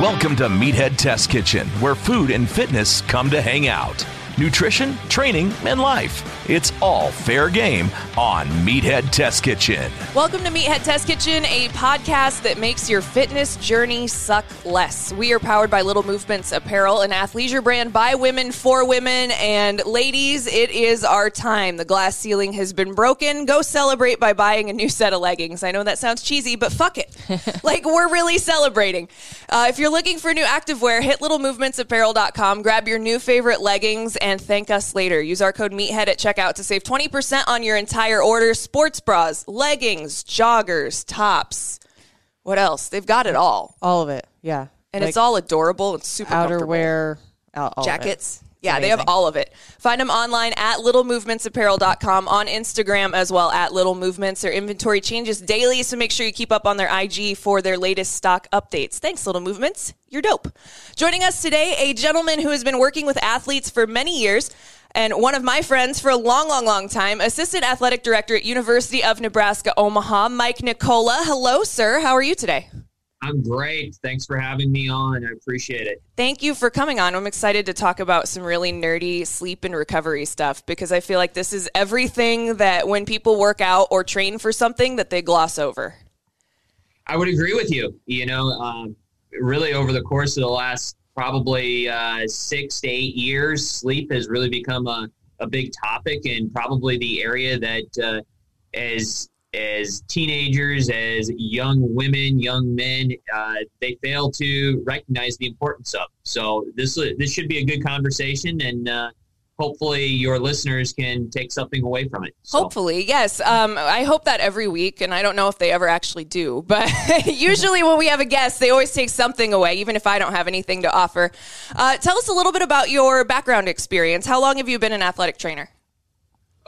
Welcome to Meathead Test Kitchen, where food and fitness come to hang out. Nutrition, training, and life. It's all fair game on Meathead Test Kitchen. Welcome to Meathead Test Kitchen, a podcast that makes your fitness journey suck less. We are powered by Little Movements Apparel, an athleisure brand by women for women. And ladies, it is our time. The glass ceiling has been broken. Go celebrate by buying a new set of leggings. I know that sounds cheesy, but fuck it. like, we're really celebrating. Uh, if you're looking for new activewear, hit littlemovementsapparel.com, grab your new favorite leggings, and thank us later. Use our code MEATHEAD at checkout to save 20% on your entire order. Sports bras, leggings, joggers, tops. What else? They've got it all. All of it, yeah. And like it's all adorable. It's super outerwear, jackets. Yeah, they have all of it. Find them online at littlemovementsapparel.com, on Instagram as well at Little Movements. Their inventory changes daily, so make sure you keep up on their IG for their latest stock updates. Thanks, Little Movements. You're dope. Joining us today, a gentleman who has been working with athletes for many years and one of my friends for a long, long, long time, assistant athletic director at University of Nebraska Omaha, Mike Nicola. Hello, sir. How are you today? I'm great. Thanks for having me on. I appreciate it. Thank you for coming on. I'm excited to talk about some really nerdy sleep and recovery stuff because I feel like this is everything that when people work out or train for something that they gloss over. I would agree with you. You know, um, really over the course of the last probably uh, six to eight years, sleep has really become a, a big topic and probably the area that uh, as as teenagers, as young women, young men, uh, they fail to recognize the importance of. So this this should be a good conversation, and uh, hopefully your listeners can take something away from it. So. Hopefully, yes. Um, I hope that every week, and I don't know if they ever actually do, but usually when we have a guest, they always take something away, even if I don't have anything to offer. Uh, tell us a little bit about your background experience. How long have you been an athletic trainer?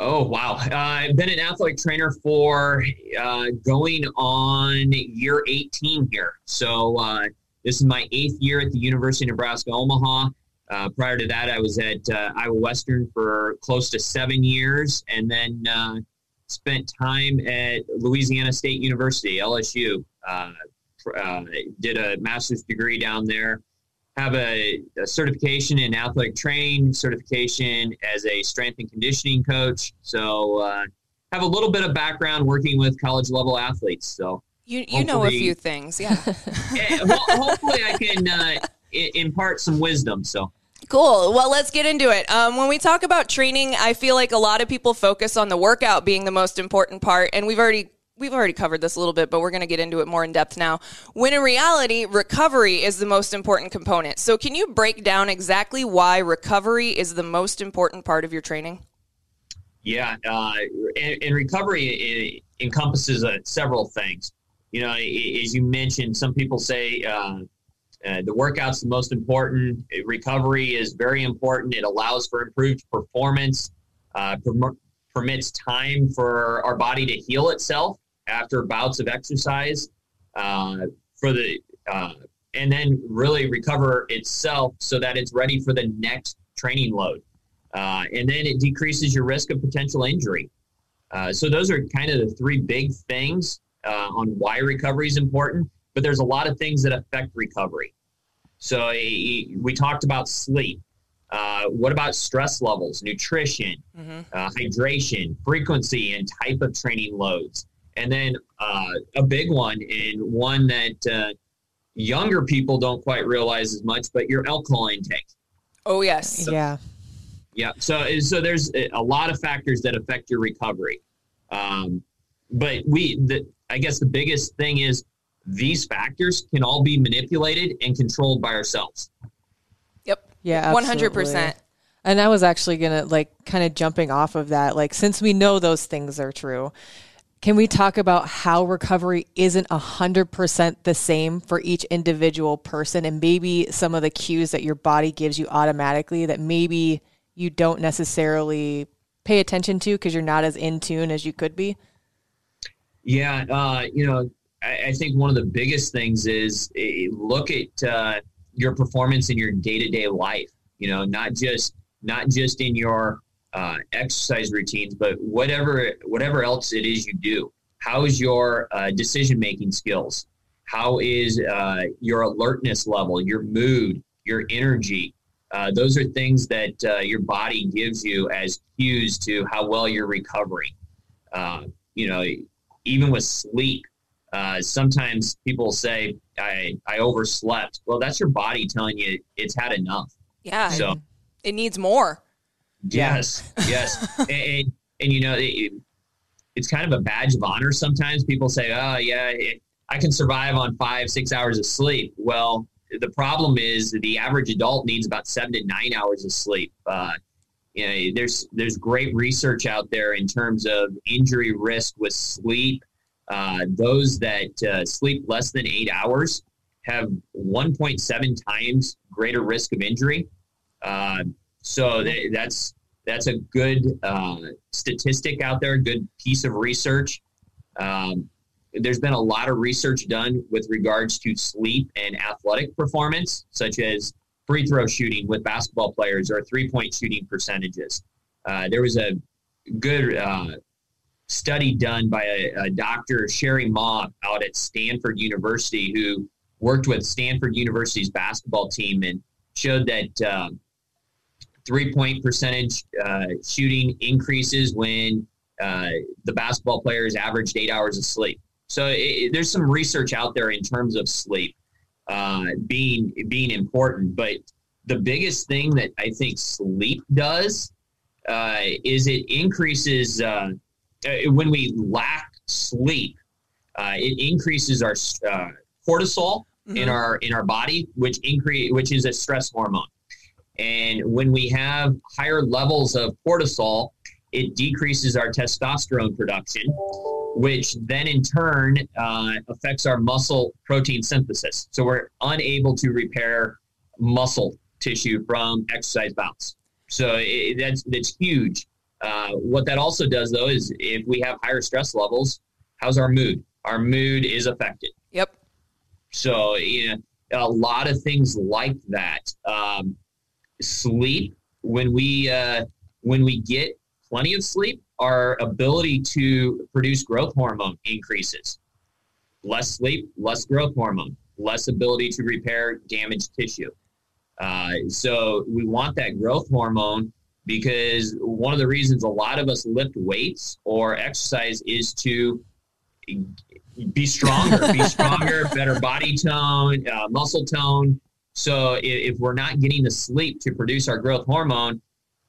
Oh wow! Uh, I've been an athletic trainer for uh, going on year 18 here. So uh, this is my eighth year at the University of Nebraska Omaha. Uh, prior to that, I was at uh, Iowa Western for close to seven years, and then uh, spent time at Louisiana State University (LSU). Did a master's degree down there. Have a, a, certification in athletic training, certification as a strength and conditioning coach. So, uh, have a little bit of background working with college level athletes. So, you you know a few things, yeah. yeah well, hopefully, I can impart some wisdom. So. Cool. Well, let's get into it. Um, when we talk about training, I feel like a lot of people focus on the workout being the most important part, and we've already we've already covered this a little bit, but we're going to get into it more in depth now. When in reality, recovery is the most important component. So, can you break down exactly why recovery is the most important part of your training? Yeah, uh, and, and, recovery encompasses uh, several things. You know, as you mentioned, some people say. Uh, uh, the workout's the most important. Recovery is very important. It allows for improved performance, uh, perm- permits time for our body to heal itself after bouts of exercise. Uh, for the uh, and then really recover itself so that it's ready for the next training load. Uh, and then it decreases your risk of potential injury. Uh, so those are kind of the three big things on why recovery is important but there's a lot of things that affect recovery. So we talked about sleep. Uh, what about stress levels, nutrition, mm-hmm. uh, hydration, frequency, and type of training loads? And then uh, a big one, and one that uh, younger people don't quite realize as much, but your alcohol intake. Oh yes. Yeah. Yeah. So so there's a lot of factors that affect your recovery. Um, but we, the, I guess the biggest thing is these factors can all be manipulated and controlled by ourselves. Yep. Yeah. One hundred percent. And I was actually gonna like kind of jumping off of that. Like since we know those things are true, can we talk about how recovery isn't a hundred percent the same for each individual person, and maybe some of the cues that your body gives you automatically that maybe you don't necessarily pay attention to because you're not as in tune as you could be? Yeah, uh, you know, I, I, think one of the biggest things is uh, look at uh, your performance in your day to day life. You know, not just not just in your uh, exercise routines, but whatever whatever else it is you do. How is your uh, decision making skills? How is uh, your alertness level, your mood, your energy? Uh, those are things that uh, your body gives you as cues to how well you're recovering. Uh, you know, even with sleep, sometimes people say, I, I overslept. Well, that's your body telling you it's had enough. Yeah. So it needs more. Yes, yes, and, and you know it, it's kind of a badge of honor. Sometimes people say, "Oh, yeah, it, I can survive on five, six hours of sleep." Well, the problem is the average adult needs about seven to nine hours of sleep. Uh, you know, there's there's great research out there in terms of injury risk with sleep. Uh, those that uh, sleep less than eight hours have 1.7 times greater risk of injury. Uh, so that's that's a good uh, statistic out there, a good piece of research. Um, there's been a lot of research done with regards to sleep and athletic performance, such as free throw shooting with basketball players or three point shooting percentages. Uh, there was a good uh, study done by a, a Dr. Cheri Mah out at Stanford University who worked with Stanford University's basketball team and showed that um, three point percentage uh, shooting increases when uh, the basketball players averaged eight hours of sleep. So it, there's some research out there in terms of sleep uh, being being important. But the biggest thing that I think sleep does uh, is it increases uh, uh, when we lack sleep. it increases our cortisol mm-hmm. in our in our body, which increase which is a stress hormone. And when we have higher levels of cortisol, it decreases our testosterone production, which then in turn uh, affects our muscle protein synthesis. So we're unable to repair muscle tissue from exercise bouts. So it, that's that's huge. Uh, what that also does, though, is if we have higher stress levels, how's our mood? Our mood is affected. Yep. So you know, a lot of things like that. Um, sleep when we uh, when we get plenty of sleep our ability to produce growth hormone increases. Less sleep less growth hormone. Less ability to repair damaged tissue. Uh, so we want that growth hormone because one of the reasons a lot of us lift weights or exercise is to be stronger be stronger better body tone uh, muscle tone so if, if we're not getting the sleep to produce our growth hormone,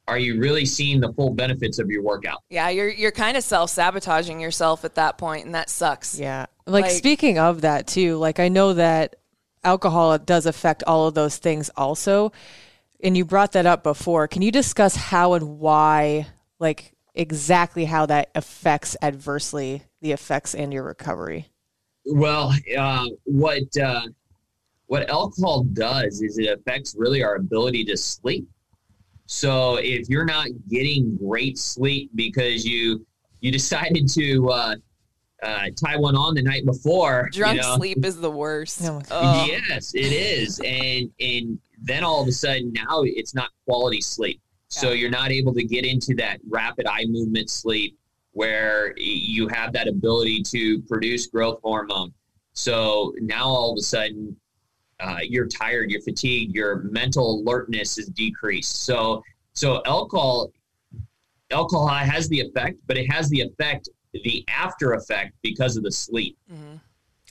are you really seeing the full benefits of your workout? Yeah, you're you're kind of self sabotaging yourself at that point, and that sucks. Yeah, like, like speaking of that too, like I know that alcohol does affect all of those things also, and you brought that up before. Can you discuss how and why, like exactly how that affects adversely the effects and your recovery? Well, uh, what uh, what alcohol does is it affects really our ability to sleep. So if you're not getting great sleep because you you decided to uh, uh, tie one on the night before, drunk you know, sleep is the worst. Oh. Yes, it is, and and then all of a sudden now it's not quality sleep. So you're not able to get into that rapid eye movement sleep where you have that ability to produce growth hormone. So now all of a sudden uh, you're tired, you're fatigued, your mental alertness is decreased. So, so alcohol, alcohol has the effect, but it has the effect the after effect because of the sleep.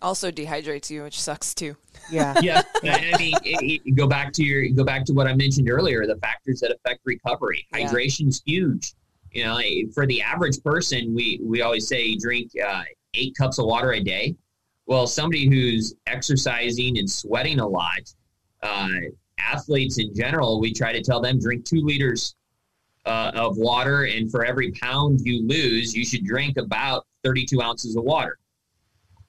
Also dehydrates you, which sucks too. Yeah. yeah, I mean, it, it- go back to your go back to what I mentioned earlier. The factors that affect recovery. Yeah. Hydration is huge. You know, for the average person, we we always say drink uh, eight cups of water a day. Well, somebody who's exercising and sweating a lot, uh, athletes in general, we try to tell them drink two liters uh, of water, and for every pound you lose, you should drink about thirty-two ounces of water.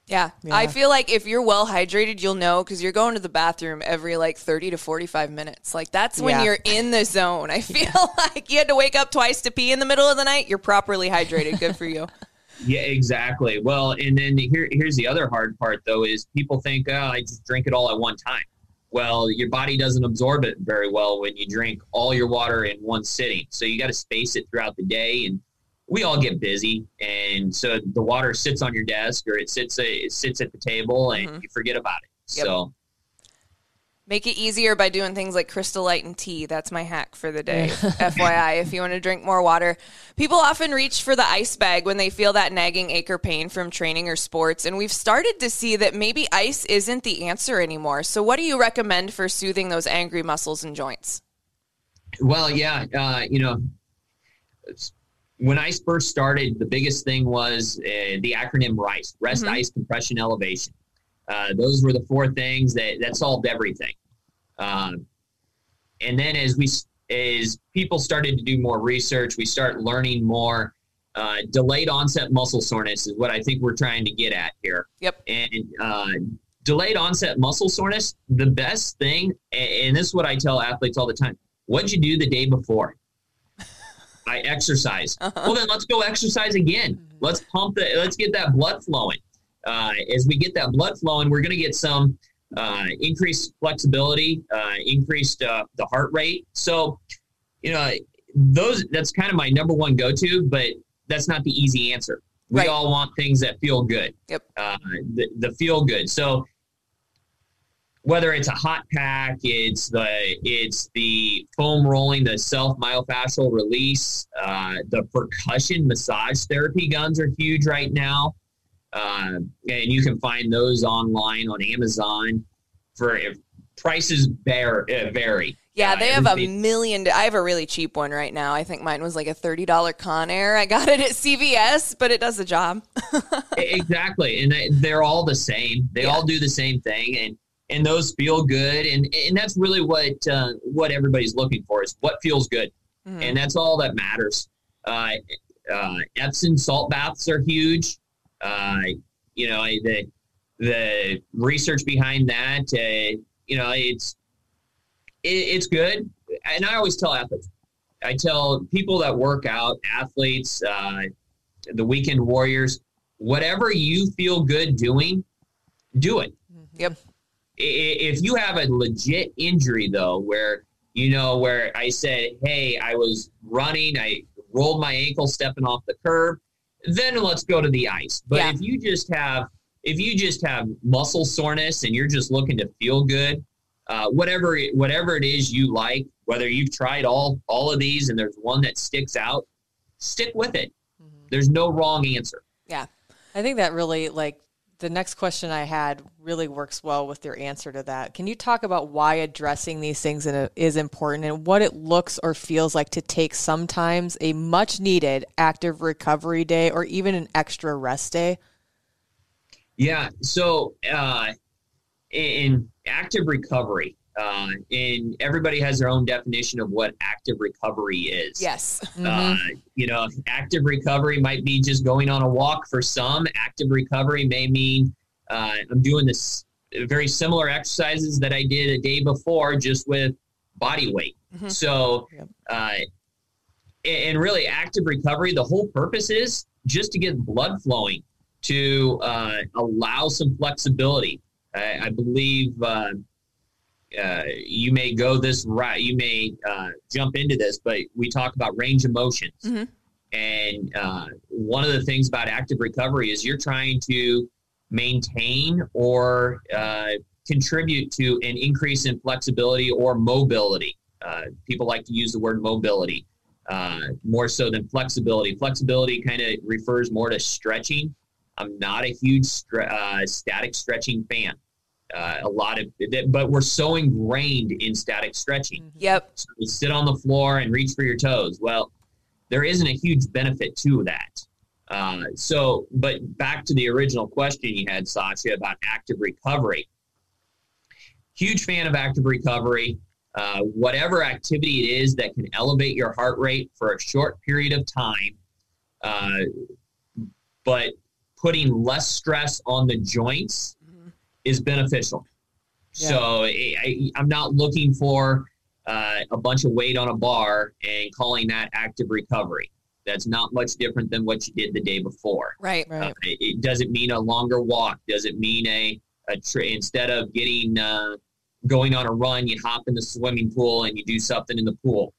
Yeah. Yeah. I feel like if you're well hydrated, you'll know because you're going to the bathroom every like 30 to 45 minutes. Like that's when Yeah. you're in the zone. I feel like you had to wake up twice to pee in the middle of the night. You're properly hydrated. Good for you. Yeah, exactly. Well, and then here, here's the other hard part, though, is people think, oh, I just drink it all at one time. Well, your body doesn't absorb it very well when you drink all your water in one sitting. So you got to space it throughout the day, and we all get busy, and so the water sits on your desk or it sits it sits at the table, and mm-hmm. you forget about it. Yep. So Make it easier by doing things like Crystal Light and tea. That's my hack for the day. FYI, if you want to drink more water. People often reach for the ice bag when they feel that nagging ache or pain from training or sports. And we've started to see that maybe ice isn't the answer anymore. So, what do you recommend for soothing those angry muscles and joints? Well, yeah, uh, you know, it's- when I first started, the biggest thing was uh, the acronym RICE: Rest, Ice, Compression, Elevation. Uh, those were the four things that that solved everything. Um, and then as we as people started to do more research, we start learning more. Uh, delayed onset muscle soreness is what I think we're trying to get at here. Yep. And uh, delayed onset muscle soreness, the best thing, and this is what I tell athletes all the time what'd you do the day before? I exercise. Well, then let's go exercise again. Let's pump the, let's get that blood flowing. Uh, as we get that blood flowing, we're going to get some uh, increased flexibility, uh, increased uh, the heart rate. So, you know, those that's kind of my number one go to, but that's not the easy answer. We Right. all want things that feel good. Yep. Uh, the, the feel good. So whether it's a hot pack, it's the it's the foam rolling, the self myofascial release, uh, the percussion massage therapy guns are huge right now, uh, and you can find those online on Amazon. For if prices bear, uh, vary. Yeah, Uh, they have a million. I have a really cheap one right now. I think mine was like a $30 Conair. I got it at CVS, but it does the job. exactly and they, they're all the same they all do the same thing and and those feel good and and that's really what uh, what everybody's looking for is what feels good Mhm. and that's all that matters uh, uh, epsom salt baths are huge uh, you know the the research behind that uh, you know it's it, it's good. And i always tell athletes i tell people that work out athletes uh, the weekend warriors whatever you feel good doing do it. Yep. I- i- if you have a legit injury though where you know where i said hey i was running i rolled my ankle stepping off the curb then let's go to the ice but Yeah. if you just have if you just have muscle soreness and you're just looking to feel good uh, whatever it- whatever it is you like whether you've tried all all of these and there's one that sticks out stick with it there's no wrong answer Yeah. I think that really like the next question I had really works well with your answer to that. Can you talk about why addressing these things in a, is important and what it looks or feels like to take sometimes a much needed active recovery day or even an extra rest day? Yeah. So uh, in active recovery, uh, and everybody has their own definition of what active recovery is. Yes. Uh, you know, active recovery might be just going on a walk for some. Active recovery may mean uh, I'm doing this very similar exercises that I did a day before, just with body weight. So, Yep. uh, and really, active recovery, the whole purpose is just to get blood flowing to uh, allow some flexibility. I, I believe uh, you may go this route, you may uh, jump into this, but we talk about range of motions. Mhm. And uh, one of the things about active recovery is you're trying to maintain or uh, contribute to an increase in flexibility or mobility. Uh, people like to use the word mobility. uh, more so than flexibility. Flexibility kind of refers more to stretching. I'm not a huge stre- uh, static stretching fan. Uh, a lot of, but we're so ingrained in static stretching. Yep. So you sit on the floor and reach for your toes. Well, there isn't a huge benefit to that. Uh, so, but back to the original question you had, Sausha, about active recovery. Huge fan of active recovery. Uh, whatever activity it is that can elevate your heart rate for a short period of time, uh, but putting less stress on the joints is beneficial. Yeah. So I, I'm not looking for uh, a bunch of weight on a bar and calling that active recovery. That's not much different than what you did the day before. Right. Right. Uh, it, it doesn't mean a longer walk. Doesn't mean a, a tra- instead of getting uh, going on a run, you hop in the swimming pool and you do something in the pool.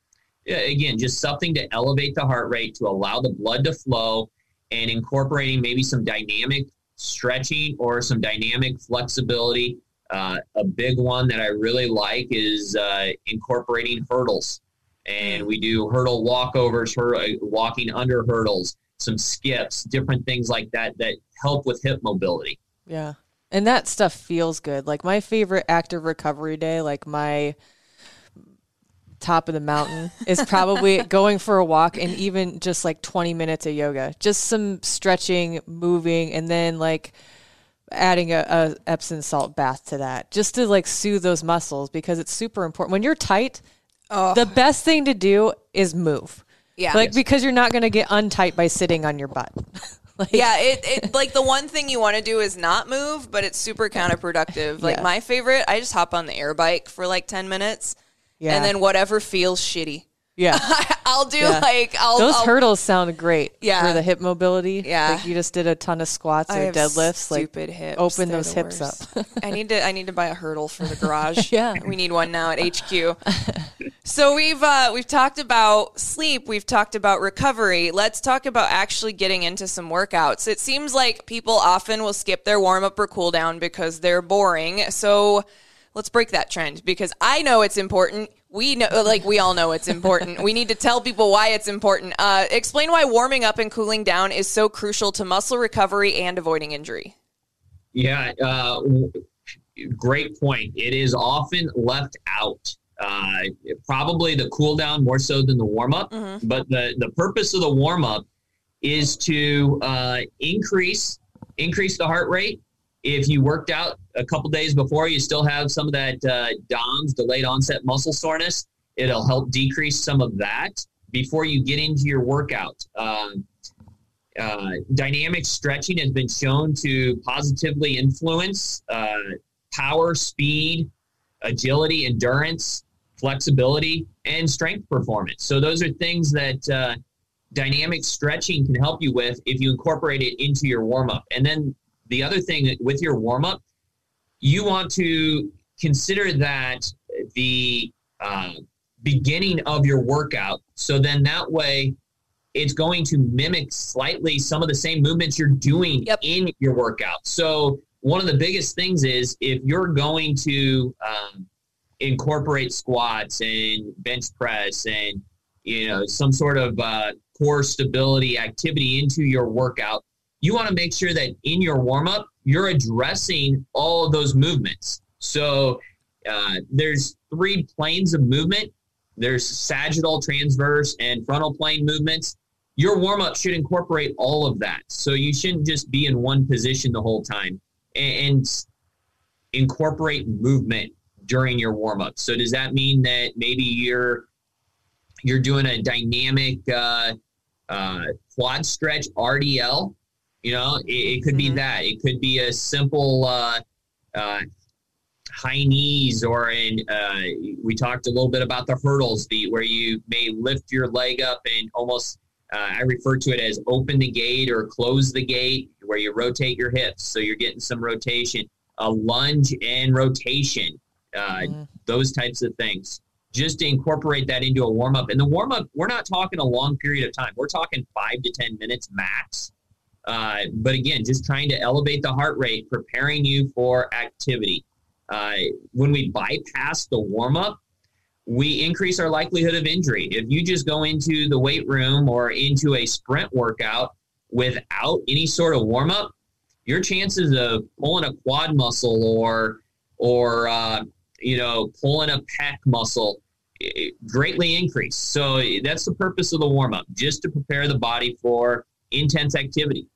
Yeah, again, just something to elevate the heart rate to allow the blood to flow and incorporating maybe some dynamic stretching or some dynamic flexibility. Uh, a big one that I really like is uh, incorporating hurdles. And we do hurdle walkovers, hur- walking under hurdles, some skips, different things like that that help with hip mobility. Yeah. And that stuff feels good. Like my favorite active recovery day, like my top of the mountain is probably going for a walk and even just like 20 minutes of yoga. Just some stretching, moving and then like adding a, a Epsom salt bath to that just to like soothe those muscles because it's super important. When you're tight, the best thing to do is move. Yeah. Like because you're not going to get untight by sitting on your butt. like, Yeah, it, it like the one thing you want to do is not move, but it's super counterproductive. Like Yeah. my favorite, I just hop on the air bike for like ten minutes, Yeah. and then whatever feels shitty, yeah. I'll do. Yeah. Like I'll Those I'll, hurdles sound great. Yeah. For the hip mobility. Yeah. Like you just did a ton of squats I or deadlifts. Like stupid hips. open They're those hips worst. up. I need to. I need to buy a hurdle for the garage. Yeah. we need one now at HQ. so we've uh, we've talked about sleep. We've talked about recovery. Let's talk about actually getting into some workouts. It seems like people often will skip their warm up or cool down because they're boring. So let's break that trend because I know it's important. We know, like we all know it's important. we need to tell people why it's important. Uh, explain why warming up and cooling down is so crucial to muscle recovery and avoiding injury. Yeah, uh, great point. It is often left out. Uh, probably the cool down more so than the warm up. But the the purpose of the warm up is to uh, increase increase the heart rate. If you worked out a couple days before, you still have some of that uh, DOMS, delayed onset muscle soreness. It'll help decrease some of that before you get into your workout. Um, uh, dynamic stretching has been shown to positively influence uh, power, speed, agility, endurance, flexibility, and strength performance. So, those are things that uh, dynamic stretching can help you with if you incorporate it into your warm up. And then the other thing that with your warm up, you want to consider that the uh, beginning of your workout. So then that way, it's going to mimic slightly some of the same movements you're doing Yep. in your workout. So one of the biggest things is if you're going to um, incorporate squats and bench press and you know some sort of uh, core stability activity into your workout, you want to make sure that in your warm up you're addressing all of those movements. So uh, there's three planes of movement. There's sagittal, transverse, and frontal plane movements. Your warm up should incorporate all of that. So you shouldn't just be in one position the whole time and, and incorporate movement during your warm up. So does that mean that maybe you're you're doing a dynamic uh, uh, quad stretch RDL? You know, it, it could be that. It could be a simple uh, uh, high knees or in uh, we talked a little bit about the hurdles the where you may lift your leg up and almost uh, i refer to it as open the gate or close the gate where you rotate your hips. So you're getting some rotation a lunge and rotation uh, those types of things. Just to incorporate that into a warm-up. And the warm-up we're not talking a long period of time. We're talking five to ten minutes max uh, but again just trying to elevate the heart rate preparing you for activity uh, when we bypass the warm up, we increase our likelihood of injury. If you just go into the weight room or into a sprint workout without any sort of warm up, your chances of pulling a quad muscle or or uh, you know pulling a pec muscle eh, greatly increase. So that's the purpose of the warm up, just to prepare the body for intense activity.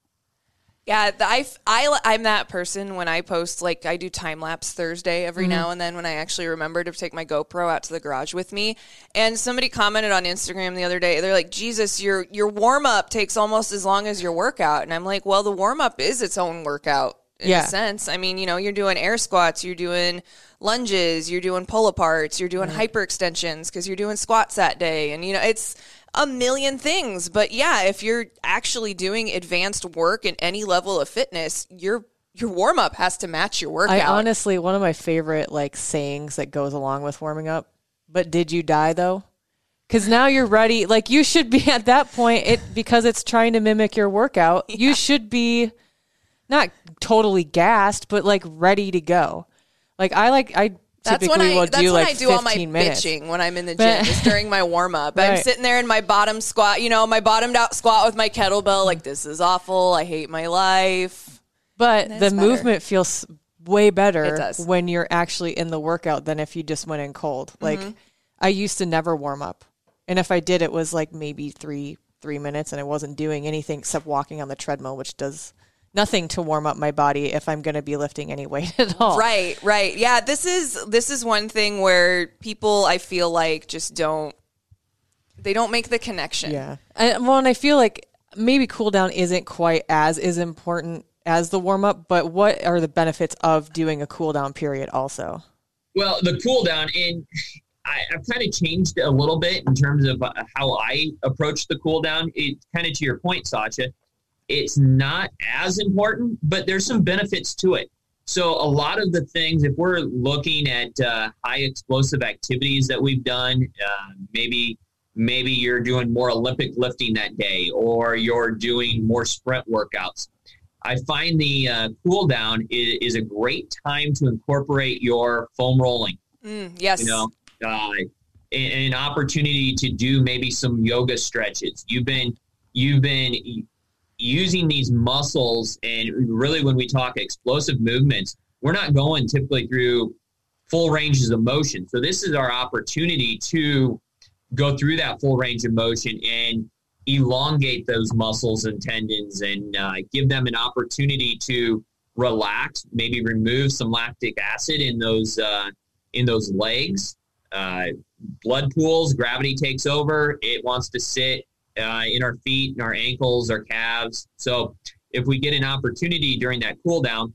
Yeah, I, I, I'm that person when I post, like, I do time lapse Thursday every mm-hmm. now and then when I actually remember to take my GoPro out to the garage with me. And somebody commented on Instagram the other day, they're like, Jesus, your, your warm up takes almost as long as your workout. And I'm like, well, the warm up is its own workout in yeah. a sense. I mean, you know, you're doing air squats, you're doing lunges, you're doing pull aparts, you're doing mm-hmm. hyper extensions because you're doing squats that day. And, you know, it's, a million things. But yeah, if you're actually doing advanced work in any level of fitness, your your warm up has to match your workout. I honestly, one of my favorite like sayings that goes along with warming up. But did you die though? Because now you're ready. Like you should be at that point. It because it's trying to mimic your workout. Yeah. You should be not totally gassed, but like ready to go. Like I like I that's when I that's when like I do all my minutes. bitching when I'm in the gym. Just during my warm up. right. I'm sitting there in my bottom squat, you know, my bottomed out squat with my kettlebell. Like this is awful. I hate my life. But the better. movement feels way better when you're actually in the workout than if you just went in cold. Like mm-hmm. I used to never warm up, and if I did, it was like maybe three three minutes, and I wasn't doing anything except walking on the treadmill, which does nothing to warm up my body if I'm going to be lifting any weight at all. Right, right. Yeah, this is this is one thing where people I feel like just don't they don't make the connection. Yeah. And, well, and I feel like maybe cool down isn't quite as is important as the warm up, but what are the benefits of doing a cool down period also? Well, the cool down and I, have kind of changed a little bit in terms of uh, how I approach the cool down. It kind of to your point, Sausha it's not as important, but there's some benefits to it. So a lot of the things, if we're looking at uh, high explosive activities that we've done, uh, maybe maybe you're doing more Olympic lifting that day, or you're doing more sprint workouts. I find the uh, cool down is, is, a great time to incorporate your foam rolling. Mm, yes, you know, uh, an opportunity to do maybe some yoga stretches. You've been you've been using these muscles and really when we talk explosive movements we're not going typically through full ranges of motion. So this is our opportunity to go through that full range of motion and elongate those muscles and tendons and uh, give them an opportunity to relax maybe remove some lactic acid in those uh, in those legs. Uh, blood pools gravity takes over. It wants to sit uh, in our feet and our ankles, our calves. So if we get an opportunity during that cool down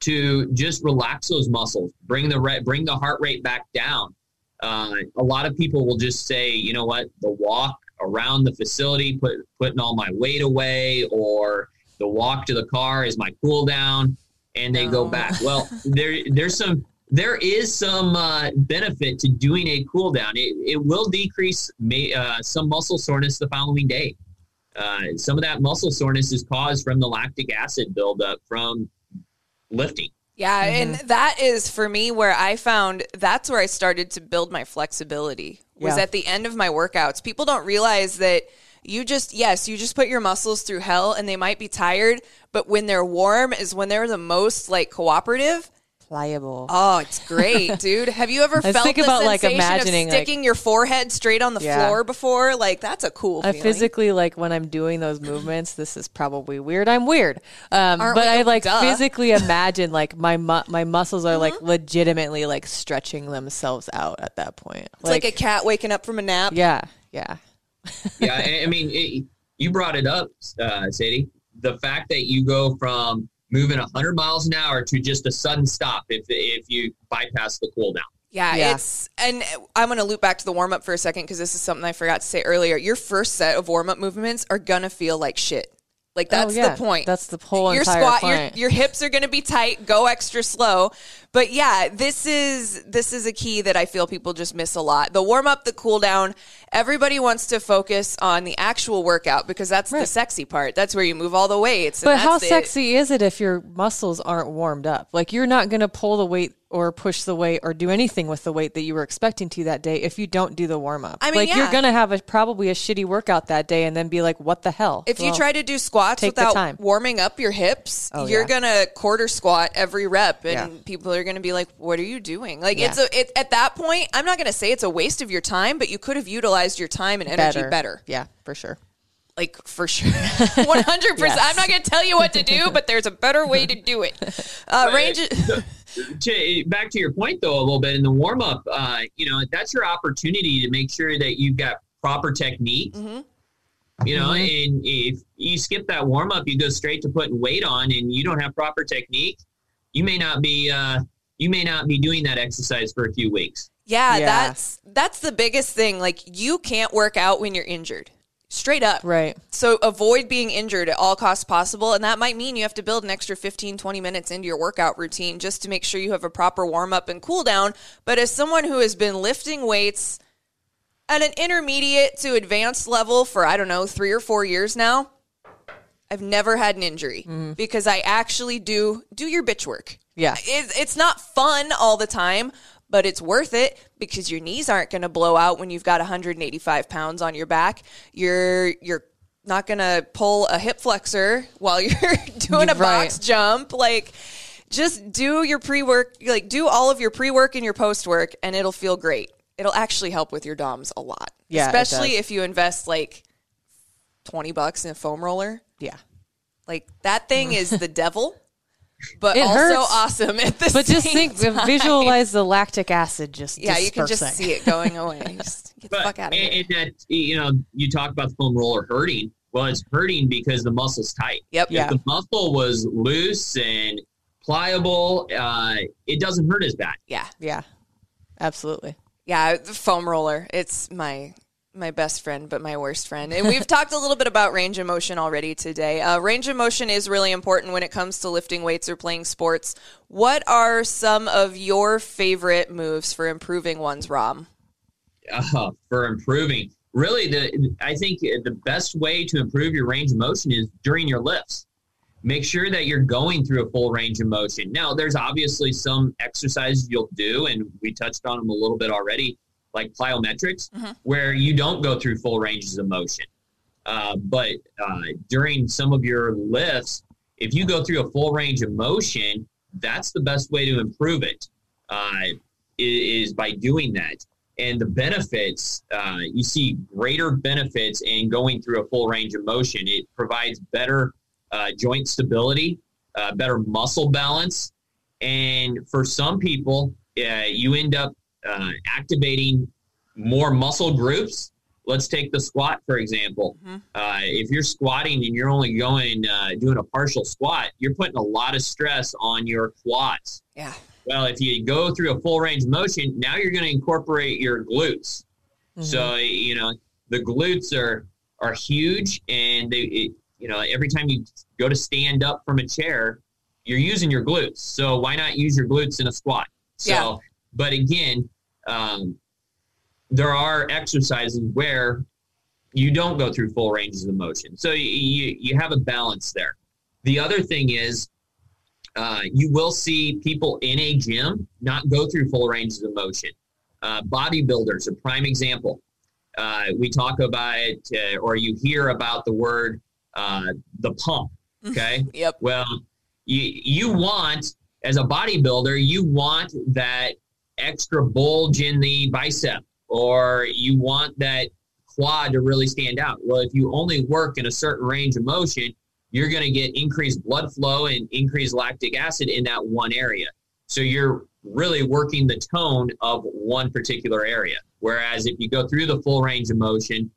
to just relax those muscles, bring the re- bring the heart rate back down. Uh, a lot of people will just say, you know what, the walk around the facility, put, putting all my weight away, or the walk to the car is my cool down, and they go back. Well, there there's some there is some uh, benefit to doing a cool down. It, it will decrease may, uh, some muscle soreness the following day. Uh, some of that muscle soreness is caused from the lactic acid buildup from lifting. Yeah, mm-hmm. and that is for me where I found that's where I started to build my flexibility. Was yeah. at the end of my workouts. People don't realize that you just yes, you just put your muscles through hell and they might be tired, but when they're warm is when they're the most like cooperative pliable. Oh, it's great, dude. Have you ever felt think the about like imagining of sticking like, your forehead straight on the yeah. floor before? Like that's a cool. I physically like when I'm doing those movements. This is probably weird. I'm weird, um, but we? I like Duh. physically imagine like my mu- my muscles are like mm-hmm. legitimately like stretching themselves out at that point. It's like, like a cat waking up from a nap. Yeah, yeah, yeah. I mean, it, you brought it up, uh, Sadie. The fact that you go from moving 100 miles an hour to just a sudden stop if, if you bypass the cool down. Yeah, yeah, it's and I'm going to loop back to the warm up for a second because this is something I forgot to say earlier. Your first set of warm up movements are going to feel like shit. Like oh, that's oh, yeah. the point. That's the whole your entire squat. Your, your hips are going to be tight. Go extra slow. But yeah, this is this is a key that I feel people just miss a lot. The warm up, the cool down. Everybody wants to focus on the actual workout because that's right. the sexy part. That's where you move all the weights. But how sexy is it if your muscles aren't warmed up? Like you're not going to pull the weight or push the weight or do anything with the weight that you were expecting to that day if you don't do the warm up. I mean, like yeah. you're gonna have a probably a shitty workout that day and then be like, what the hell? If you try to do squats without warming up your hips, Oh, you're yeah. gonna quarter squat every rep, and Yeah. people are gonna be like, "What are you doing?" Like Yeah. it's a it, at that point. I'm not gonna say it's a waste of your time, but you could have utilized your time and energy better. Yeah, for sure. Like for sure, 100. percent I'm not gonna tell you what to do, but there's a better way to do it. Uh, range. to, back to your point though a little bit in the warm up uh, you know that's your opportunity to make sure that you've got proper technique you know and if you skip that warm up you go straight to putting weight on and you don't have proper technique you may not be uh, you may not be doing that exercise for a few weeks Yeah, Yeah. that's that's the biggest thing. Like you can't work out when you're injured. Straight up. Right. So avoid being injured at all costs possible. And that might mean you have to build an extra 15, 20 minutes into your workout routine just to make sure you have a proper warm up and cool down. But as someone who has been lifting weights at an intermediate to advanced level for, I don't know, three or four years now, I've never had an injury mm-hmm. because I actually do do your bitch work. Yeah. It's, it's not fun all the time, but it's worth it because your knees aren't going to blow out when you've got 185 pounds on your back. You're you're not going to pull a hip flexor while you're doing a Right. box jump. Like, just do your pre work, like do all of your pre work and your post work, and it'll feel great. It'll actually help with your DOMs a lot, Yeah, especially if you invest like 20 bucks in a foam roller. Yeah. Like that thing is the devil, but It also hurts. awesome at the But just think, time. visualize the lactic acid just Yeah, you can just dispersing. see it going away. Just get the fuck out of and, here. and that you know you talk about the foam roller hurting well it's hurting because the muscle's tight Yep. Yeah. if the muscle was loose and pliable uh, it doesn't hurt as bad Yeah. Yeah, absolutely. Yeah, the foam roller. It's my my best friend, but my worst friend. And we've talked a little bit about range of motion already today. Uh, range of motion is really important when it comes to lifting weights or playing sports. What are some of your favorite moves for improving one's ROM? uh, for improving. Really, the I think the best way to improve your range of motion is during your lifts. Make sure that you're going through a full range of motion. Now, there's obviously some exercises you'll do, and we touched on them a little bit already, like plyometrics, where you don't go through full ranges of motion. Uh, but uh, during some of your lifts, if you go through a full range of motion, that's the best way to improve it. Uh, is by doing that and the benefits uh, you see greater benefits in going through a full range of motion it provides better uh, joint stability uh, better muscle balance and for some people uh, you end up uh, activating more muscle groups let's take the squat for example uh, if you're squatting and you're only going uh, doing a partial squat you're putting a lot of stress on your quads Yeah. well, if you go through a full range motion, now you're going to incorporate your glutes. So you know the glutes are are huge, and they it, you know every time you go to stand up from a chair, you're using your glutes. So why not use your glutes in a squat? So, Yeah. But again, um, there are exercises where you don't go through full ranges of motion. So you you, you have a balance there. The other thing is uh, you will see people in a gym not go through full ranges of motion. Uh, bodybuilders, a prime example. Uh, we talk about it, uh, or you hear about the word uh, the pump. Okay. Yep. Well, you you want as a bodybuilder, you want that extra bulge in the bicep, or you want that quad to really stand out. Well, if you only work in a certain range of motion, you're going to get increased blood flow and increased lactic acid in that one area. So you're really working the tone of one particular area. Whereas if you go through the full range of motion,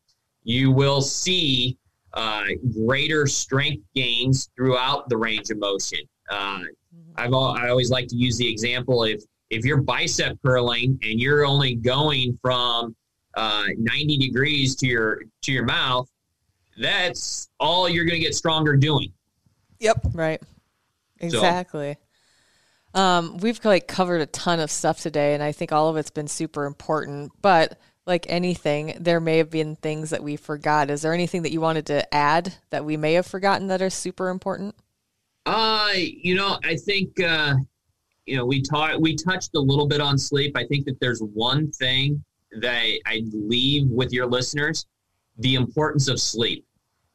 you will see uh, greater strength gains throughout the range of motion. Uh, I've al- I always like to use the example if if you're bicep curling and you're only going from uh, 90 degrees to your to your mouth, that's all you're going to get stronger doing. Yep. Right. Exactly. Um, we've like covered a ton of stuff today, and I think all of it's been super important. But like anything, there may have been things that we forgot. Is there anything that you wanted to add that we may have forgotten that are super important? Uh, you know, I think uh, you know, we taught we touched a little bit on sleep. I think that there's one thing that I leave with your listeners: the importance of sleep.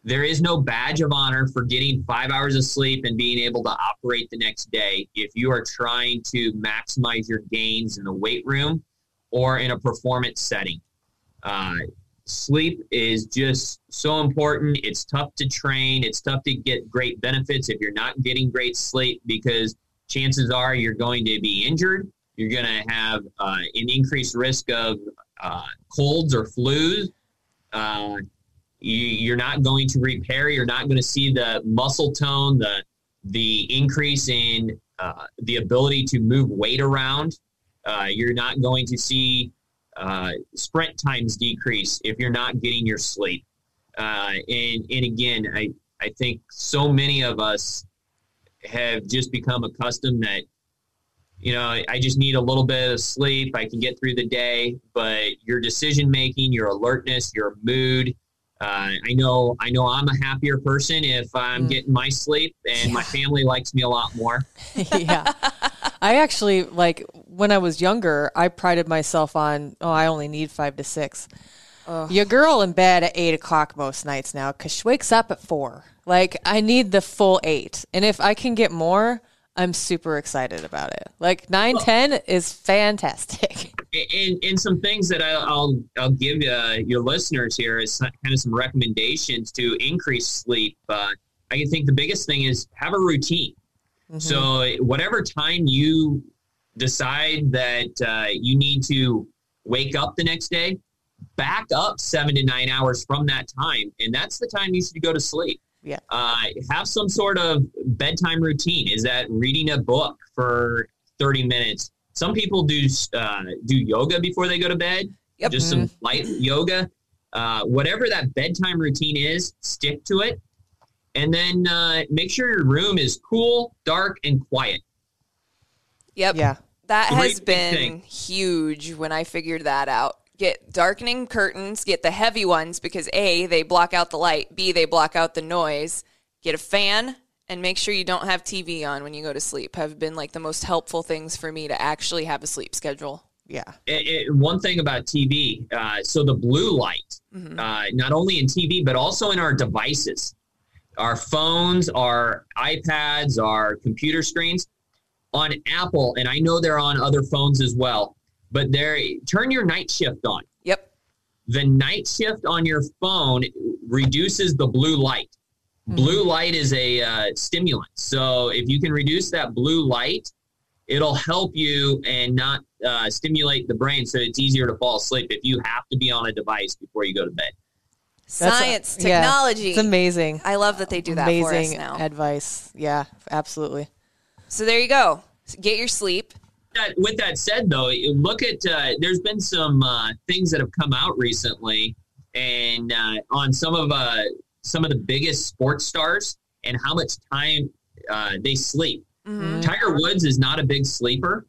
There is no badge of honor for getting five hours of sleep and being able to operate the next day if you are trying to maximize your gains in the weight room or in a performance setting. Uh, sleep is just so important. It's tough to train. It's tough to get great benefits if you're not getting great sleep because chances are you're going to be injured. You're going to have uh, an increased risk of uh, colds or flus. Uh, you, are not going to repair. You're not going to see the muscle tone, the the increase in uh, the ability to move weight around. Uh, you're not going to see uh, sprint times decrease if you're not getting your sleep. And and again, I I think so many of us have just become accustomed that you know I just need a little bit of sleep. I can get through the day, but your decision making, your alertness, your mood. Uh, I know I know I'm a happier person if I'm mm. getting my sleep, and yeah. my family likes me a lot more. yeah. I actually like when I was younger, I prided myself on, oh, I only need five to six. Ugh. Your girl in bed at eight o'clock most nights now because she wakes up at four. Like, I need the full eight. And if I can get more, I'm super excited about it. Like nine well, ten is fantastic. And, and some things that I'll I'll give uh, your listeners here is kind of some recommendations to increase sleep. Uh, I think the biggest thing is have a routine. Mm-hmm. So whatever time you decide that uh, you need to wake up the next day, back up seven to nine hours from that time, and that's the time you should go to sleep. Yeah. Uh, have some sort of bedtime routine. Is that reading a book for thirty minutes? Some people do uh, do yoga before they go to bed. Yep. Just some mm-hmm. light yoga. Uh, whatever that bedtime routine is, stick to it, and then uh, make sure your room is cool, dark, and quiet. Yep. Yeah. That has been thing. huge when I figured that out. Get darkening curtains, get the heavy ones because A, they block out the light, B, they block out the noise. Get a fan and make sure you don't have TV on when you go to sleep have been like the most helpful things for me to actually have a sleep schedule. Yeah. It, it, one thing about TV, uh, so the blue light, mm-hmm. uh, not only in TV, but also in our devices, our phones, our iPads, our computer screens on Apple, and I know they're on other phones as well, but they're turn your night shift on. Yep. The night shift on your phone reduces the blue light. Mm-hmm. Blue light is a uh, stimulant. So if you can reduce that blue light, it'll help you and not uh, stimulate the brain so it's easier to fall asleep if you have to be on a device before you go to bed. Science, a, technology. Yeah, it's amazing. I love that they do that amazing for us now. advice. Yeah, absolutely. So there you go. Get your sleep. With that said, though, look at uh, there's been some uh, things that have come out recently, and uh, on some of uh, some of the biggest sports stars and how much time uh, they sleep. Mm-hmm. Tiger Woods is not a big sleeper,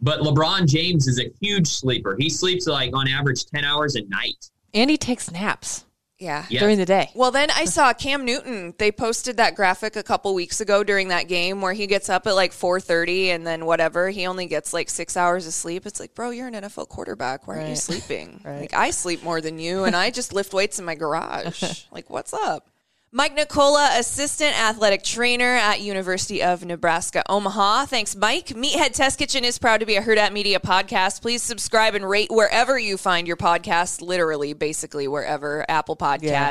but LeBron James is a huge sleeper. He sleeps like on average ten hours a night, and he takes naps. Yeah. Yes. During the day. Well, then I saw Cam Newton. They posted that graphic a couple weeks ago during that game where he gets up at like 4:30 and then whatever, he only gets like 6 hours of sleep. It's like, "Bro, you're an NFL quarterback. Why aren't you sleeping?" right. Like I sleep more than you and I just lift weights in my garage. like, what's up? Mike Nicola, assistant athletic trainer at University of Nebraska Omaha. Thanks, Mike. Meathead Test Kitchen is proud to be a Hurrdat Media podcast. Please subscribe and rate wherever you find your podcast. Literally, basically wherever Apple Podcasts, yeah.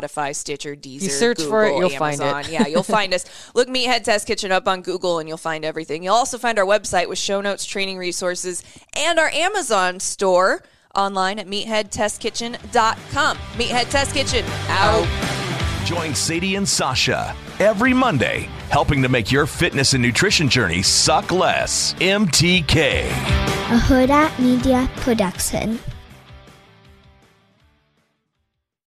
Spotify, Stitcher, Deezer. You search Google, for it, you'll Amazon. find it. yeah, you'll find us. Look Meathead Test Kitchen up on Google, and you'll find everything. You'll also find our website with show notes, training resources, and our Amazon store online at meatheadtestkitchen.com. Meathead Test Kitchen out. Join Sadie and Sausha every Monday, helping to make your fitness and nutrition journey suck less. MTK. A Hurrdat Media Production.